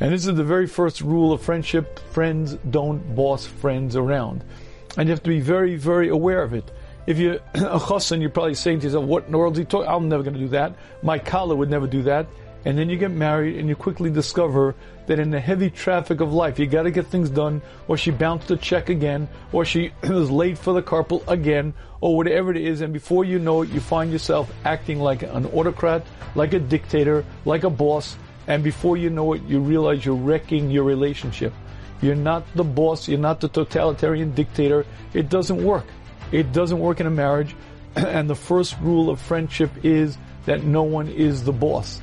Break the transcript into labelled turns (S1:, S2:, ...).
S1: And this is the very first rule of friendship. Friends don't boss friends around. And you have to be very, very aware of it. If you're a chassan, you're probably saying to yourself, what in the world is he talking? I'm never going to do that. My kala would never do that. And then you get married and you quickly discover that in the heavy traffic of life, you got to get things done, or she bounced a check again, or she was late for the carpool again, or whatever it is. And before you know it, you find yourself acting like an autocrat, like a dictator, like a boss. And before you know it, you realize you're wrecking your relationship. You're not the boss. You're not the totalitarian dictator. It doesn't work. It doesn't work in a marriage. and the first rule of friendship is that no one is the boss.